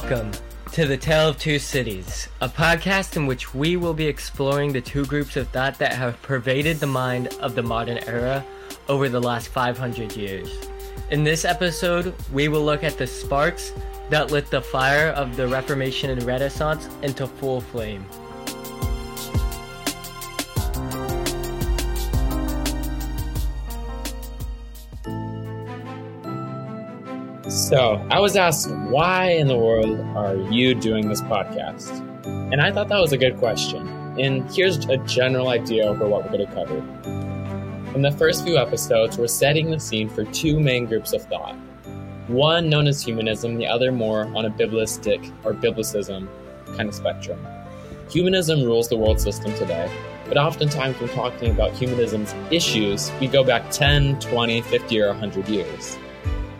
Welcome to The Tale of Two Cities, a podcast in which we will be exploring the two groups of thought that have pervaded the mind of the modern era over the last 500 years. In this episode, we will look at the sparks that lit the fire of the Reformation and Renaissance into full flame. So, I was asked, why in the world are you doing this podcast? And I thought that was a good question. And here's a general idea for what we're going to cover. In the first few episodes, we're setting the scene for two main groups of thought. One known as humanism, the other more on a biblistic or biblicism kind of spectrum. Humanism rules the world system today, but oftentimes when talking about humanism's issues, we go back 10, 20, 50, or 100 years.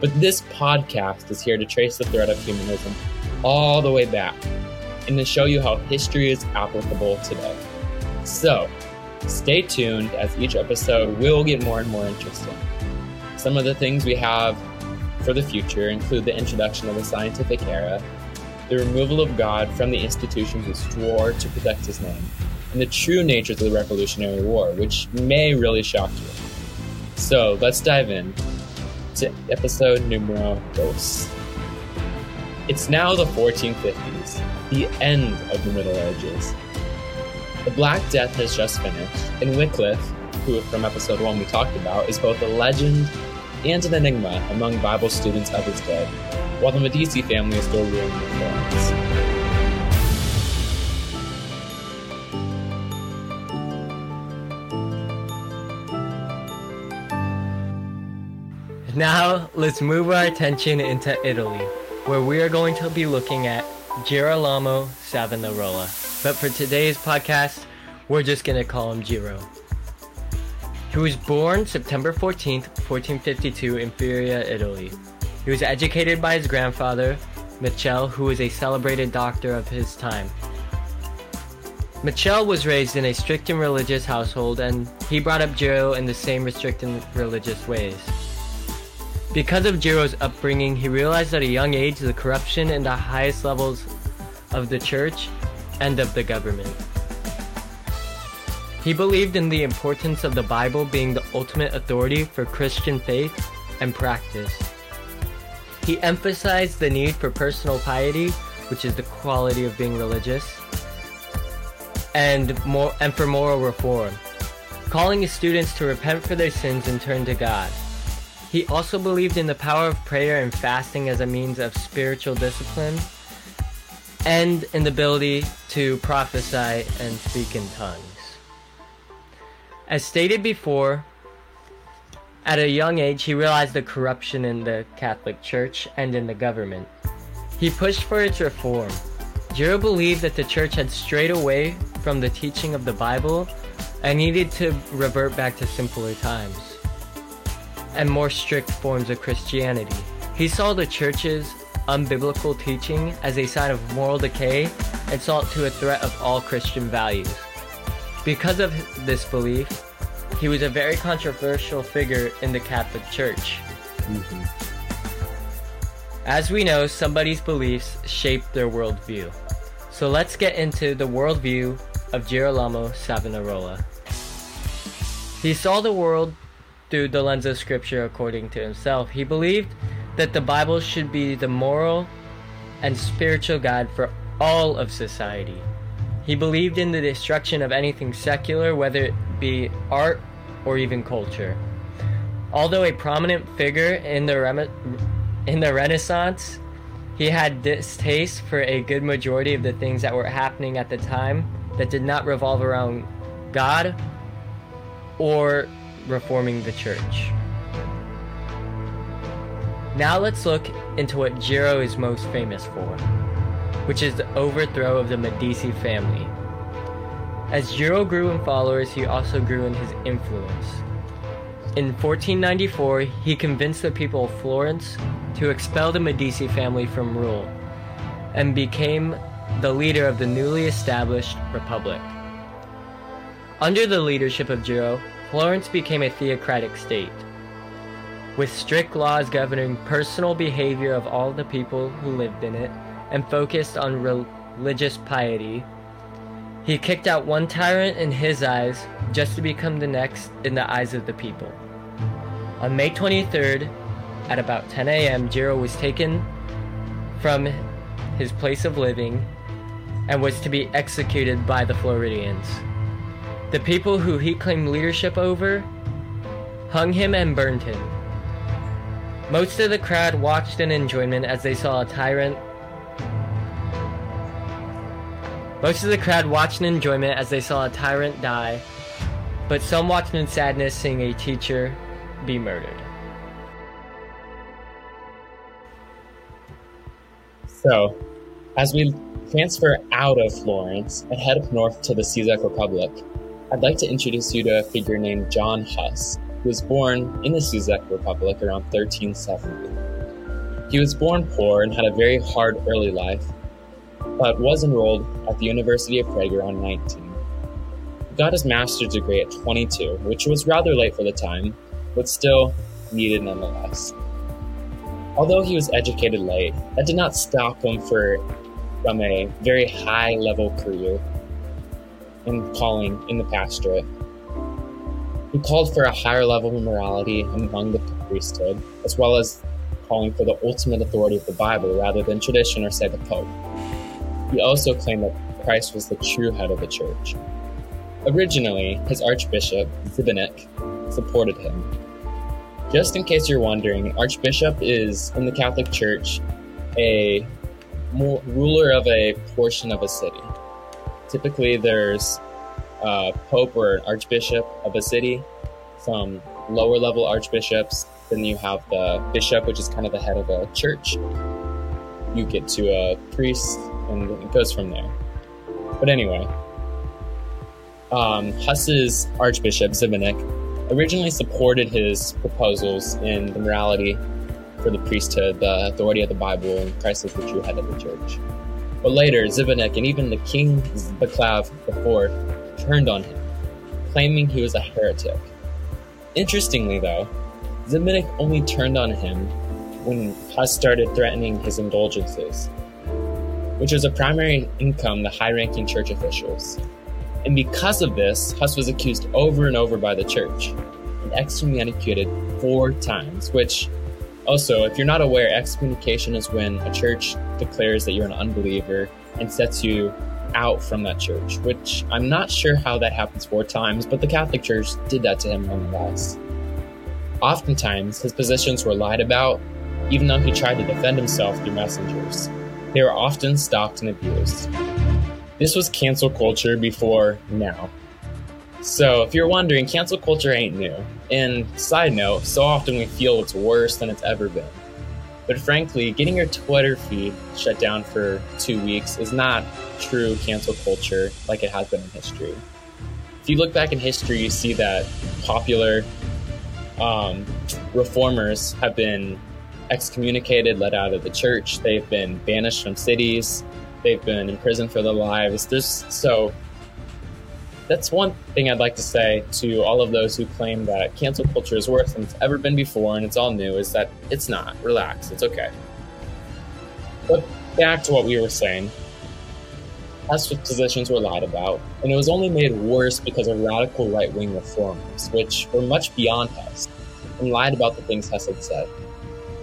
But this podcast is here to trace the thread of humanism all the way back and to show you how history is applicable today. So, stay tuned as each episode will get more and more interesting. Some of the things we have for the future include the introduction of the scientific era, the removal of God from the institutions he swore to protect his name, and the true natures of the Revolutionary War, which may really shock you. So, let's dive in to episode numero dos. It's now the 1450s, the end of the Middle Ages. The Black Death has just finished, and Wycliffe, who from episode 1 we talked about, is both a legend and an enigma among Bible students of his day, while the Medici family is still ruling Florence. Now, let's move our attention into Italy, where we are going to be looking at Girolamo Savonarola. But for today's podcast, we're just going to call him Giro. He was born September 14th, 1452 in Ferrara, Italy. He was educated by his grandfather, Michele, who was a celebrated doctor of his time. Michele was raised in a strict and religious household, and he brought up Giro in the same strict and religious ways. Because of Giro's upbringing, he realized at a young age the corruption in the highest levels of the church and of the government. He believed in the importance of the Bible being the ultimate authority for Christian faith and practice. He emphasized the need for personal piety, which is the quality of being religious, and more and for moral reform, calling his students to repent for their sins and turn to God. He also believed in the power of prayer and fasting as a means of spiritual discipline and in the ability to prophesy and speak in tongues. As stated before, at a young age, he realized the corruption in the Catholic Church and in the government. He pushed for its reform. Giro believed that the church had strayed away from the teaching of the Bible and needed to revert back to simpler times and more strict forms of Christianity. He saw the church's unbiblical teaching as a sign of moral decay and saw it to a threat of all Christian values. Because of this belief, he was a very controversial figure in the Catholic Church. Mm-hmm. As we know, somebody's beliefs shape their worldview. So let's get into the worldview of Girolamo Savonarola. He saw the world through the lens of scripture according to himself. He believed that the Bible should be the moral and spiritual guide for all of society. He believed in the destruction of anything secular, whether it be art or even culture. Although a prominent figure in the, in the Renaissance, he had distaste for a good majority of the things that were happening at the time that did not revolve around God or reforming the church. Now let's look into what Giro is most famous for, which is the overthrow of the Medici family. As Giro grew in followers, he also grew in his influence. In 1494, he convinced the people of Florence to expel the Medici family from rule and became the leader of the newly established republic. Under the leadership of Giro, Florence became a theocratic state, with strict laws governing personal behavior of all the people who lived in it, and focused on religious piety. He kicked out one tyrant in his eyes just to become the next in the eyes of the people. On May 23rd, at about 10 a.m., Giro was taken from his place of living and was to be executed by the Floridians. The people who he claimed leadership over hung him and burned him. Most of the crowd watched in enjoyment as they saw a tyrant. Most of the crowd watched in enjoyment as they saw a tyrant die, but some watched in sadness seeing a teacher be murdered. So, as we transfer out of Florence and head up north to the Czech Republic, I'd like to introduce you to a figure named John Hus, who was born in the Czech Republic around 1370. He was born poor and had a very hard early life, but was enrolled at the University of Prague around 19. He got his master's degree at 22, which was rather late for the time, but still needed nonetheless. Although he was educated late, that did not stop him for, from a very high level career in calling in the pastorate. He called for a higher level of morality among the priesthood, as well as calling for the ultimate authority of the Bible rather than tradition or, say, the Pope. He also claimed that Christ was the true head of the church. Originally, his archbishop, Zbyněk, supported him, just in case you're wondering, Archbishop is in the Catholic Church a ruler of a portion of a city. Typically, there's a pope or an archbishop of a city, some lower level archbishops. Then you have the bishop, which is kind of the head of a church. You get to a priest, and it goes from there. But anyway, um, Hus's archbishop, Zbyněk, originally supported his proposals in the morality for the priesthood, the authority of the Bible, and Christ as the true head of the church. But later, Zivanek and even the king Vaclav IV turned on him, claiming he was a heretic. Interestingly, though, Zivanek only turned on him when Hus started threatening his indulgences, which was a primary income the high ranking church officials. And because of this, Hus was accused over and over by the church and excommunicated four times, which also, if you're not aware, excommunication is when a church declares that you're an unbeliever and sets you out from that church, which I'm not sure how that happens four times, but the Catholic Church did that to him nonetheless. Oftentimes, his positions were lied about, even though he tried to defend himself through messengers. They were often stalked and abused. This was cancel culture before now. So, if you're wondering, cancel culture ain't new. And side note, so often we feel it's worse than it's ever been. But frankly, getting your Twitter feed shut down for two weeks is not true cancel culture like it has been in history. If you look back in history, you see that popular um, reformers have been excommunicated, let out of the church, they've been banished from cities, they've been imprisoned for their lives. There's so that's one thing I'd like to say to all of those who claim that cancel culture is worse than it's ever been before and it's all new is that it's not. Relax, it's okay. But back to what we were saying. That's positions were lied about, and it was only made worse because of radical right wing reformers, which were much beyond Hus, and lied about the things Hus had said.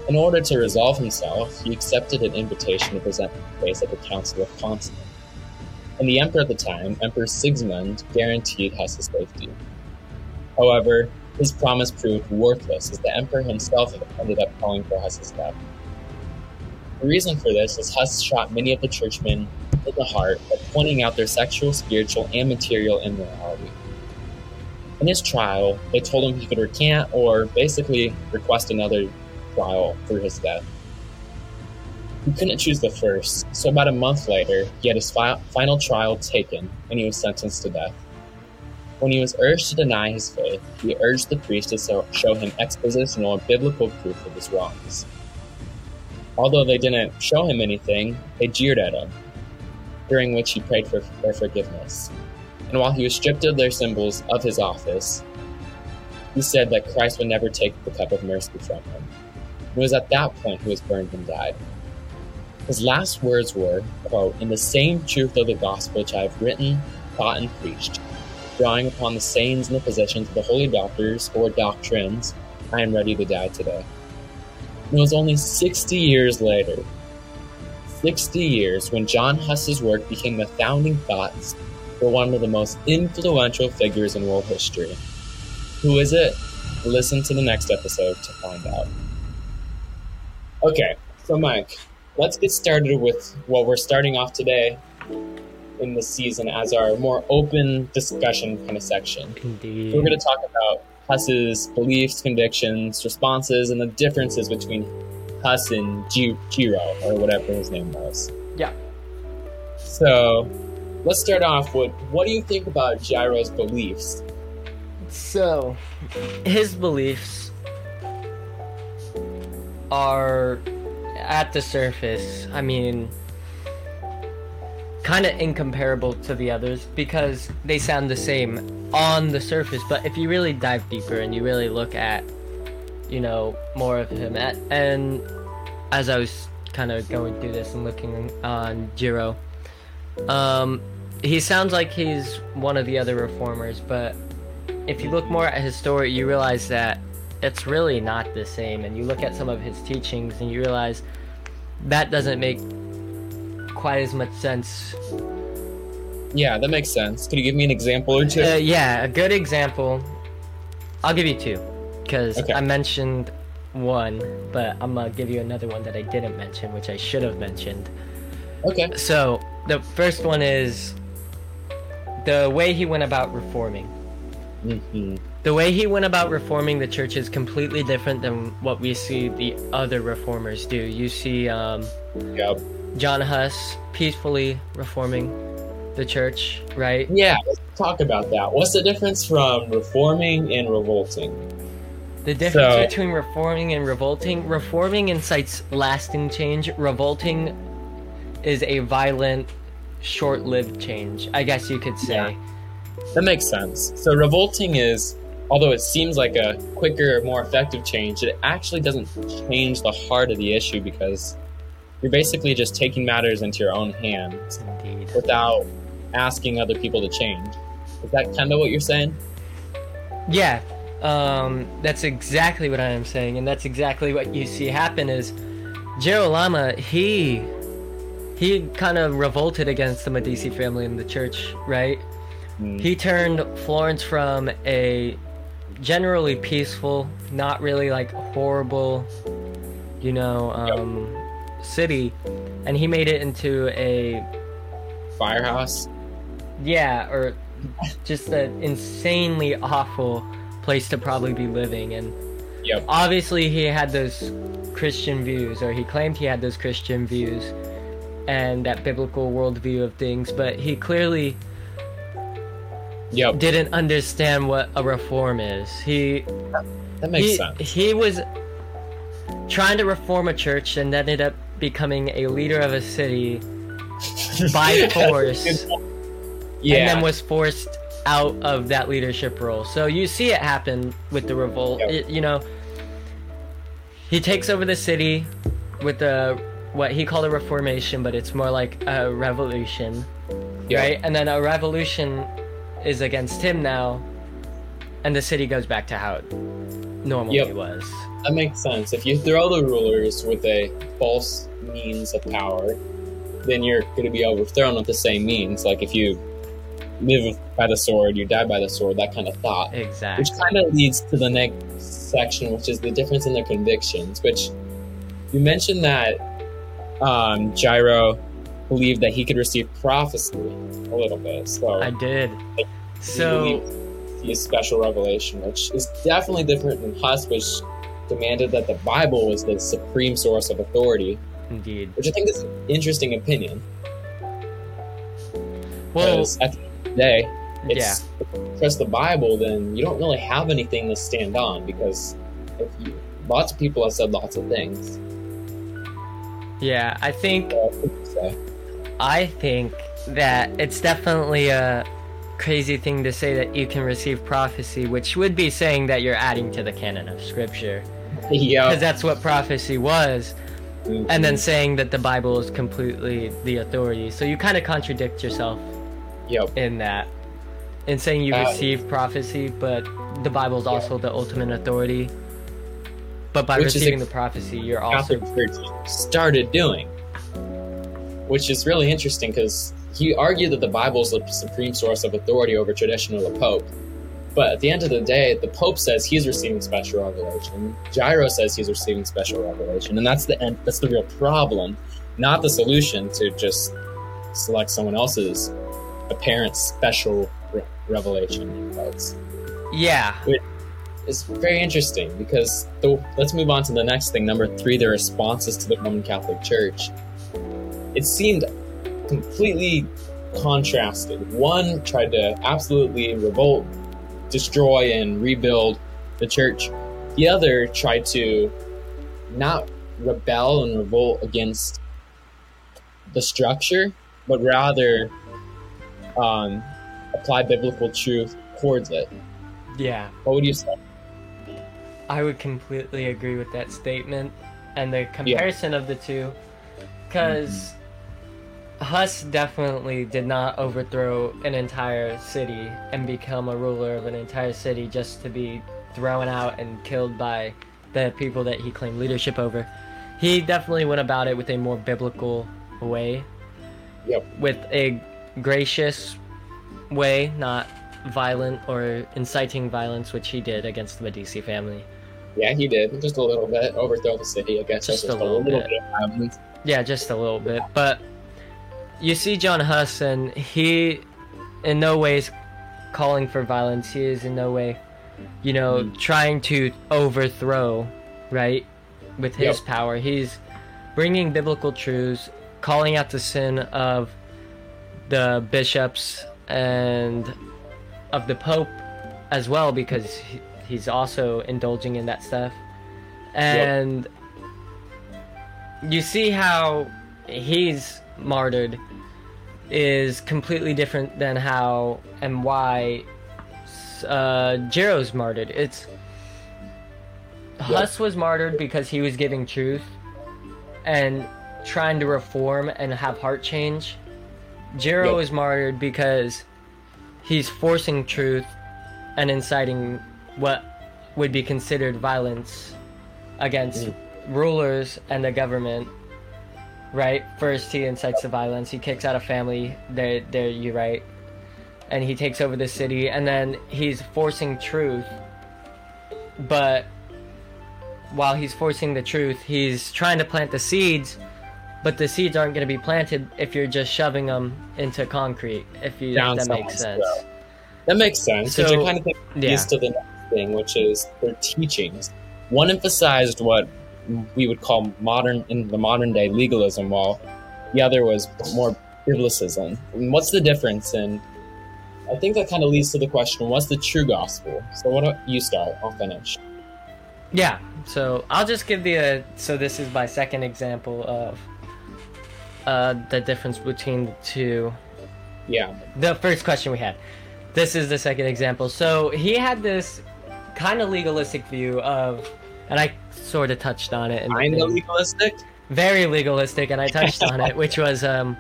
In order to resolve himself, he accepted an invitation to present his case at the Council of Constance. And the emperor at the time, Emperor Sigismund, guaranteed Hus's safety. However, his promise proved worthless as the emperor himself ended up calling for Hus's death. The reason for this is Hus shot many of the churchmen in the heart by pointing out their sexual, spiritual, and material immorality. In his trial, they told him he could recant or basically request another trial for his death. He couldn't choose the first, so about a month later, he had his fi- final trial taken and he was sentenced to death. When he was urged to deny his faith, he urged the priest to so- show him expositional biblical proof of his wrongs. Although they didn't show him anything, they jeered at him, during which he prayed for their forgiveness. And while he was stripped of their symbols of his office, he said that Christ would never take the cup of mercy from him. It was at that point he was burned and died. His last words were, quote, In the same truth of the gospel which I have written, taught, and preached, drawing upon the sayings and the positions of the holy doctors or doctrines, I am ready to die today. And It was only 60 years later, 60 years, when John Hus's work became the founding thoughts for one of the most influential figures in world history. Who is it? Listen to the next episode to find out. Okay, so Mike, let's get started with what we're starting off today in the season as our more open discussion kind of section. Indeed. We're going to talk about Hus's beliefs, convictions, responses, and the differences between Hus and G- Giro, or whatever his name was. Yeah. So let's start off with what do you think about Giro's beliefs? So, his beliefs are at the surface. I mean, kind of incomparable to the others because they sound the same on the surface. But if you really dive deeper and you really look at, you know, more of him, at, and as I was kind of going through this and looking on Giro, um, he sounds like he's one of the other reformers, but if you look more at his story, you realize that it's really not the same. And you look at some of his teachings and you realize that doesn't make quite as much sense. Yeah, that makes sense. Could you give me an example or two? Uh, yeah, a good example. I'll give you two because Okay. I mentioned one, but I'm gonna give you another one that I didn't mention, which I should have mentioned. okay. So the first one is the way he went about reforming. Hmm The way he went about reforming the church is completely different than what we see the other reformers do. You see um, Yep. John Hus peacefully reforming the church, right? Yeah, let's talk about that. What's the difference from reforming and revolting? The difference So- between reforming and revolting reforming incites lasting change, revolting is a violent, short lived change, I guess you could say. Yeah. That makes sense. So revolting is, although it seems like a quicker, more effective change, it actually doesn't change the heart of the issue because you're basically just taking matters into your own hands Indeed. without asking other people to change. Is that kind of what you're saying? Yeah, um, that's exactly what I am saying, and that's exactly what you see happen. Is Girolamo he he kind of revolted against the Medici family in the church, right? Mm. He turned Florence from a generally peaceful, not really like horrible, you know, um, city, and he made it into a Firehouse. yeah, or just an insanely awful place to probably be living. And Yep. obviously, he had those Christian views, or he claimed he had those Christian views and that biblical worldview of things, but he clearly Yep. didn't understand what a reform is. He That makes he, sense. he was trying to reform a church and ended up becoming a leader of a city by force. yeah. and then was forced out of that leadership role. So you see it happen with the revolt. Yep. It- you know, he takes over the city with the what he called a reformation, but it's more like a revolution, Yep. right? And then a revolution is against him now, and the city goes back to how it normally Yep. was. That makes sense. If you throw the rulers with a false means of power, then you're going to be overthrown with the same means. Like if you live by the sword, you die by the sword, that kind of thought. Exactly. Which kind of leads to the next section, which is the difference in their convictions. Which you mentioned that um, Gyro believed that he could receive prophecy a little bit. So I did. he So he has special revelation, which is definitely different than Hus, which demanded that the Bible was the supreme source of authority, indeed. which I think is an interesting opinion. Well, at the end of the day, yeah. if you trust the Bible, then you don't really have anything to stand on because if you, lots of people have said lots of things. Yeah, I think So, what would you say? I think that it's definitely a crazy thing to say that you can receive prophecy, which would be saying that you're adding to the canon of scripture. Because that's what prophecy was. and then saying that the Bible is completely the authority. So you kind of contradict yourself Yep. in that, in saying you Uh, receive prophecy, but the Bible is also the ultimate authority. But by Which receiving ex- the prophecy, you're also started doing, which is really interesting because he argued that the Bible is the supreme source of authority over tradition of the Pope. But at the end of the day, the Pope says he's receiving special revelation. Gyro says he's receiving special revelation, and that's the end. That's the real problem, not the solution to just select someone else's apparent special re- revelation. quotes. yeah, It's very interesting because the, let's move on to the next thing. Number three, the responses to the Roman Catholic Church. It seemed completely contrasted. One tried to absolutely revolt, destroy, and rebuild the church. The other tried to not rebel and revolt against the structure, but rather um, apply biblical truth towards it. yeah. What would you say? I would completely agree with that statement and the comparison of the two. Because Hus definitely did not overthrow an entire city and become a ruler of an entire city just to be thrown out and killed by the people that he claimed leadership over. He definitely went about it with a more biblical way, Yep. with a gracious way, not violent or inciting violence, which he did against the Medici family. Yeah, he did. Just a little bit. Overthrow the city, I guess. Just Just, a little bit. of violence. Yeah, just a little bit. But you see John Hus, and he in no way is calling for violence. He is in no way, you know, Mm. trying to overthrow, right, with his Yep. power. He's bringing biblical truths, calling out the sin of the bishops and of the Pope as well, because he, he's also indulging in that stuff. And you see how he's martyred is completely different than how and why uh, Giro's martyred. It's Hus was martyred because he was giving truth and trying to reform and have heart change. Giro Yep. is martyred because he's forcing truth and inciting what would be considered violence against rulers and the government. Right? First, he incites the violence. He kicks out a family. There, there, you right. And he takes over the city, and then he's forcing truth. But while he's forcing the truth, he's trying to plant the seeds. But the seeds aren't going to be planted if you're just shoving them into concrete. If you Down that makes sense. That makes sense. So- I kind of Yeah. to the next thing, which is their teachings. One emphasized what we would call modern in the modern day legalism, while the other was more biblicism. And what's the difference? And I think that kind of leads to the question: What's the true gospel? So, why don't you start? I'll finish. Yeah, so I'll just give the uh, so this is my second example of uh, the difference between the two. Yeah. The first question we had. This is the second example. So he had this kind of legalistic view of, and I sort of touched on it. Kind of legalistic. very legalistic, and I touched on it, which was um,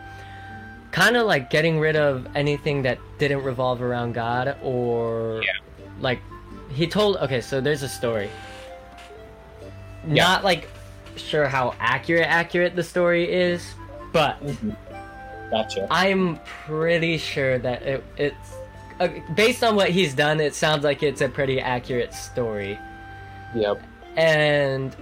kind of like getting rid of anything that didn't revolve around God or Yeah. like he told. Okay, so there's a story. Yeah. Not like sure how accurate accurate the story is, but Gotcha. I'm pretty sure that it, it's uh, based on what he's done. It sounds like it's a pretty accurate story. Yep. And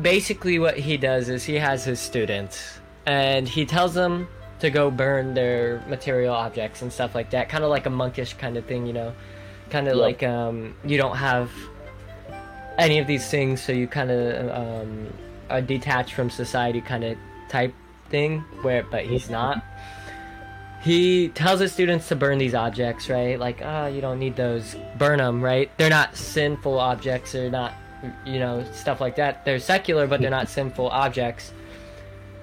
basically, what he does is he has his students, and he tells them to go burn their material objects and stuff like that. Kind of like a monkish kind of thing, you know. Kind of Yep. like um, you don't have any of these things, so you kind of um, are detached from society, kind of type thing. Where, but he's not. He tells his students to burn these objects, right? Like, ah, you don't need those. Burn them, right? They're not sinful objects. They're not, you know, stuff like that. They're secular, but they're not sinful objects.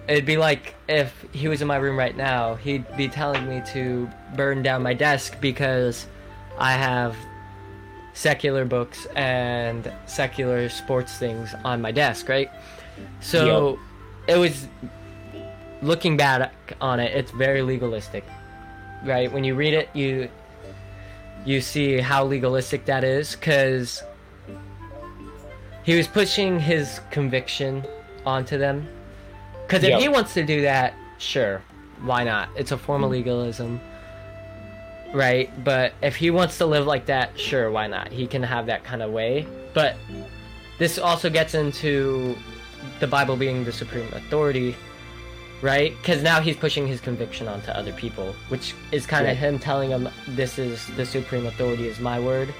It'd be like if he was in my room right now, he'd be telling me to burn down my desk because I have secular books and secular sports things on my desk, right? So it was looking back on it, it's very legalistic, right? When you read it, you you see how legalistic that is because he was pushing his conviction onto them. Because if Yep. he wants to do that, sure, why not? It's a form of legalism, right? But if he wants to live like that, sure, why not? He can have that kind of way. But this also gets into the Bible being the supreme authority, right? Because now he's pushing his conviction onto other people, which is kind of Yeah. him telling them, "This is the supreme authority is my word."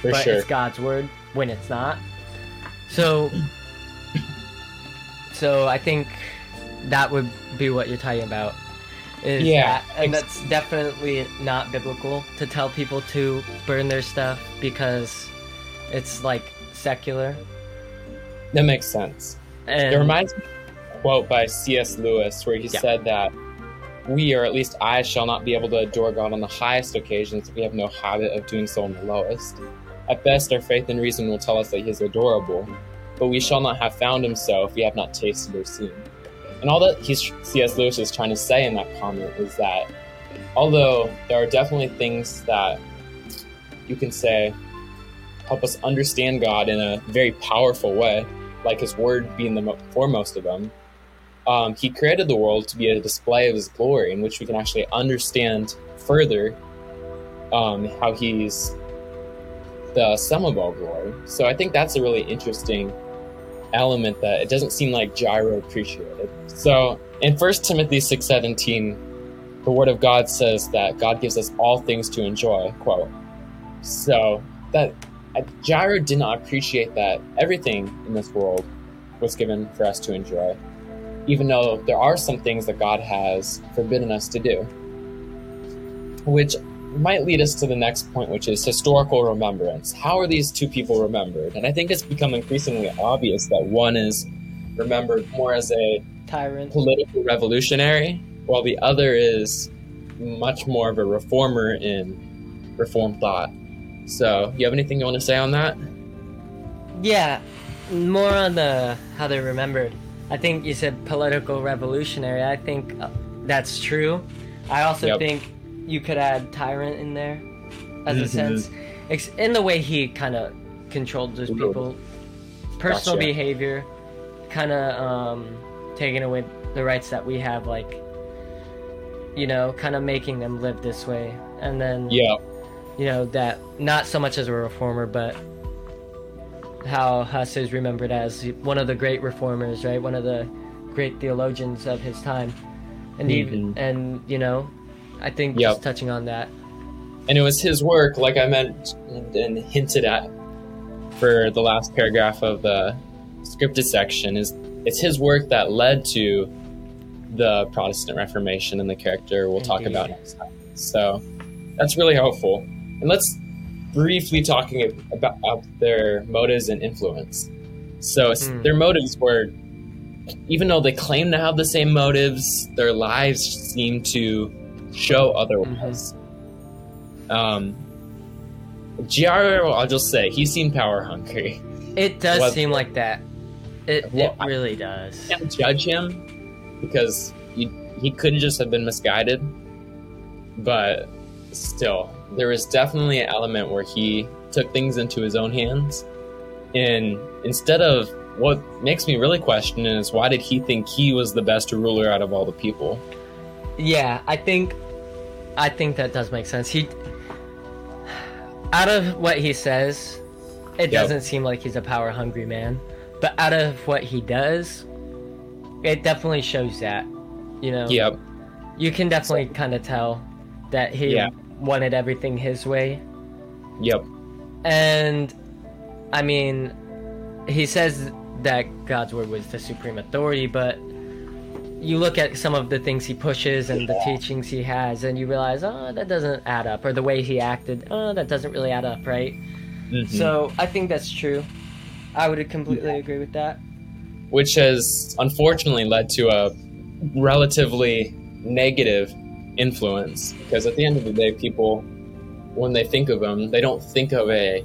For but sure. it's God's word when it's not. So, so I think that would be what you're talking about. Is Yeah, that, and ex- that's definitely not biblical to tell people to burn their stuff because it's like secular. That makes sense. And It reminds me of a quote by C.S. Lewis where he Yeah. said that we, or at least I, shall not be able to adore God on the highest occasions if we have no habit of doing so on the lowest. At best, our faith and reason will tell us that He is adorable, but we shall not have found Him so if we have not tasted or seen. And all that C.S. Lewis is trying to say in that comment is that although there are definitely things that you can say help us understand God in a very powerful way, like His Word being the foremost of them, um, He created the world to be a display of His glory, in which we can actually understand further um, how He's the uh, sum of all glory. So I think that's a really interesting element that it doesn't seem like Gyro appreciated. So in 1 Timothy 6:17, the word of God says that God gives us all things to enjoy, quote. So that Gyro did not appreciate that everything in this world was given for us to enjoy, even though there are some things that God has forbidden us to do. Which might lead us to the next point, which is historical remembrance. How are these two people remembered? And I think it's become increasingly obvious that one is remembered more as a tyrant. political revolutionary, while the other is much more of a reformer in reform thought. So, you have anything you want to say on that? Yeah, more on the how they're remembered. I think you said political revolutionary. I think uh, that's true. I also Yep. think you could add tyrant in there, as a Mhm. sense, in the way he kind of controlled those people, personal Gotcha. behavior, kind of um, taking away the rights that we have, like you know, kind of making them live this way, and then Yeah, you know that not so much as a reformer but how Hus is remembered as one of the great reformers right? One of the great theologians of his time. And even Mhm. and you know i think Yep. just touching on that and it was his work, like I meant and hinted at for the last paragraph of the scripted section, is it's his work that led to the Protestant Reformation and the character we'll talk about next time. So that's really helpful. And let's briefly talking about, about their motives and influence. So Hmm. their motives were, even though they claim to have the same motives, their lives seem to show otherwise. Um, Giaro, I'll just say, he seemed power hungry. it does Well- seem like that it, Well, it I- really does can't judge him because he, he could just have been misguided. But still, there was definitely an element where he took things into his own hands. And instead of what makes me really question is why did he think he was the best ruler out of all the people? Yeah, I think I think that does make sense. He out of what he says, it Yep. doesn't seem like he's a power hungry man. But out of what he does, it definitely shows that. You know, Yep. you can definitely kind of tell that he Yeah. wanted everything his way. Yep. And I mean, he says that God's word was the supreme authority, but you look at some of the things he pushes and the teachings he has, and you realize, oh, that doesn't add up, or the way he acted, oh, that doesn't really add up, right? Mhm. So I think that's true. I would completely agree with that. which has unfortunately led to a relatively negative influence because at the end of the day people when they think of him they don't think of a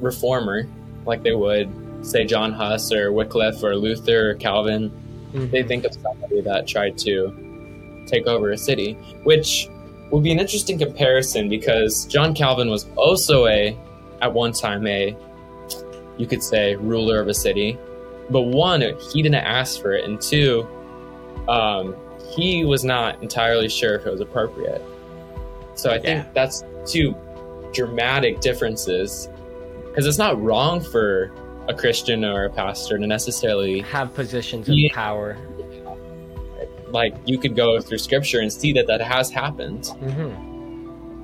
reformer like they would say john hus or wycliffe or luther or calvin Mhm. they think of somebody that tried to take over a city, which would be an interesting comparison because John Calvin was also a, at one time, a, you could say, ruler of a city. But one, he didn't ask for it, and two, um, he was not entirely sure if it was appropriate. So I think that's two dramatic differences because it's not wrong for a Christian or a pastor to necessarily have positions of Yeah. power. like you could go through scripture and see that that has happened hmm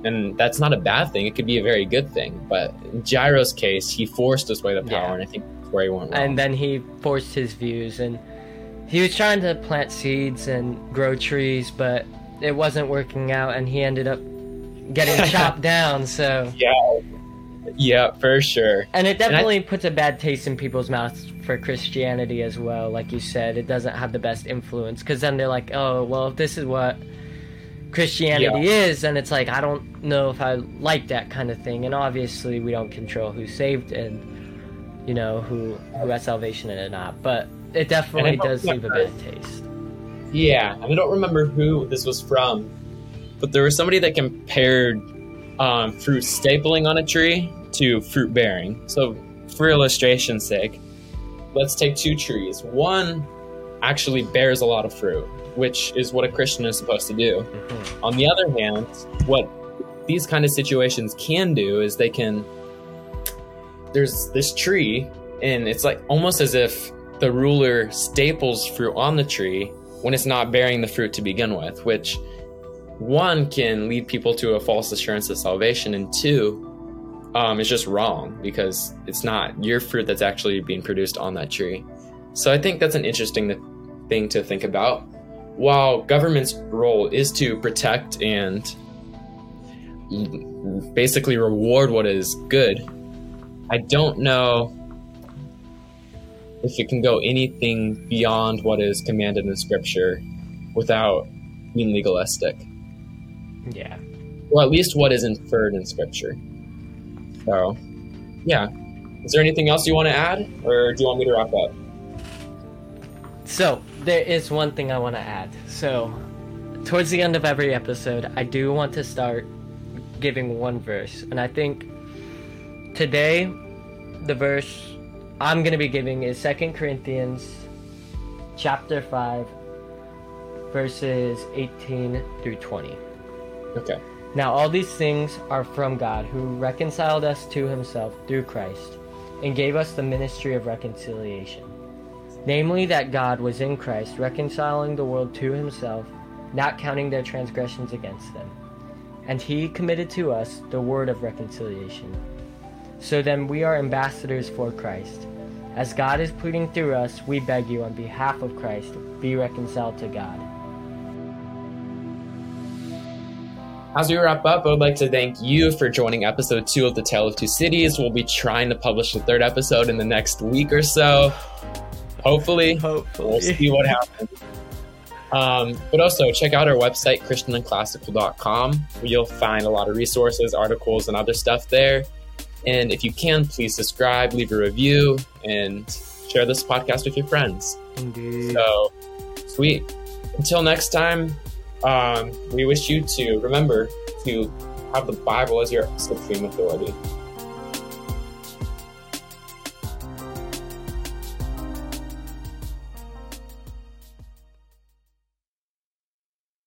and that's not a bad thing it could be a very good thing but in Gyro's case he forced his way to power Yeah. and I think that's where he went wrong And then he forced his views, and he was trying to plant seeds and grow trees, but it wasn't working out, and he ended up getting chopped down. So, yeah yeah for sure and it definitely puts a bad taste in people's mouths for Christianity as well. Like you said, it doesn't have the best influence because then they're like, oh, well, if this is what Christianity is, then it's like I don't know if I like that kind of thing. And obviously, we don't control who's saved and you know who who has salvation and not. But it definitely does leave a bad taste. yeah and I don't remember who this was from but there was somebody that compared um, fruit stapling on a tree to fruit bearing so for illustration's sake let's take two trees one actually bears a lot of fruit which is what a christian is supposed to do Mhm. On the other hand, what these kind of situations can do is they can. There's this tree, and it's like almost as if the ruler staples fruit on the tree when it's not bearing the fruit to begin with, which one can lead people to a false assurance of salvation, and two, um, it's just wrong because it's not your fruit that's actually being produced on that tree. So I think that's an interesting thing to think about while government's role is to protect and basically reward what is good, I don't know if it can go anything beyond what is commanded in scripture without being legalistic. Yeah. Well, at least what is inferred in scripture. So, yeah. Is there anything else you want to add, or do you want me to wrap up? So there is one thing I want to add. So towards the end of every episode, I do want to start giving one verse, and I think today the verse I'm going to be giving is Second Corinthians chapter 5 verses 18 through 20. Okay. Now all these things are from God, who reconciled us to himself through Christ, and gave us the ministry of reconciliation. Namely, that God was in Christ, reconciling the world to himself, not counting their transgressions against them. And he committed to us the word of reconciliation. So then we are ambassadors for Christ. As God is pleading through us, we beg you on behalf of Christ, be reconciled to God. As we wrap up, I would like to thank you for joining episode two of The Tale of Two Cities. We'll be trying to publish the third episode in the next week or so. Hopefully, we'll see what happens. Um, but also, check out our website, christianandclassical.com, where you'll find a lot of resources, articles, and other stuff there. And if you can, please subscribe, leave a review, and share this podcast with your friends. Indeed. So, sweet. Until next time, um, we wish you to remember to have the Bible as your supreme authority.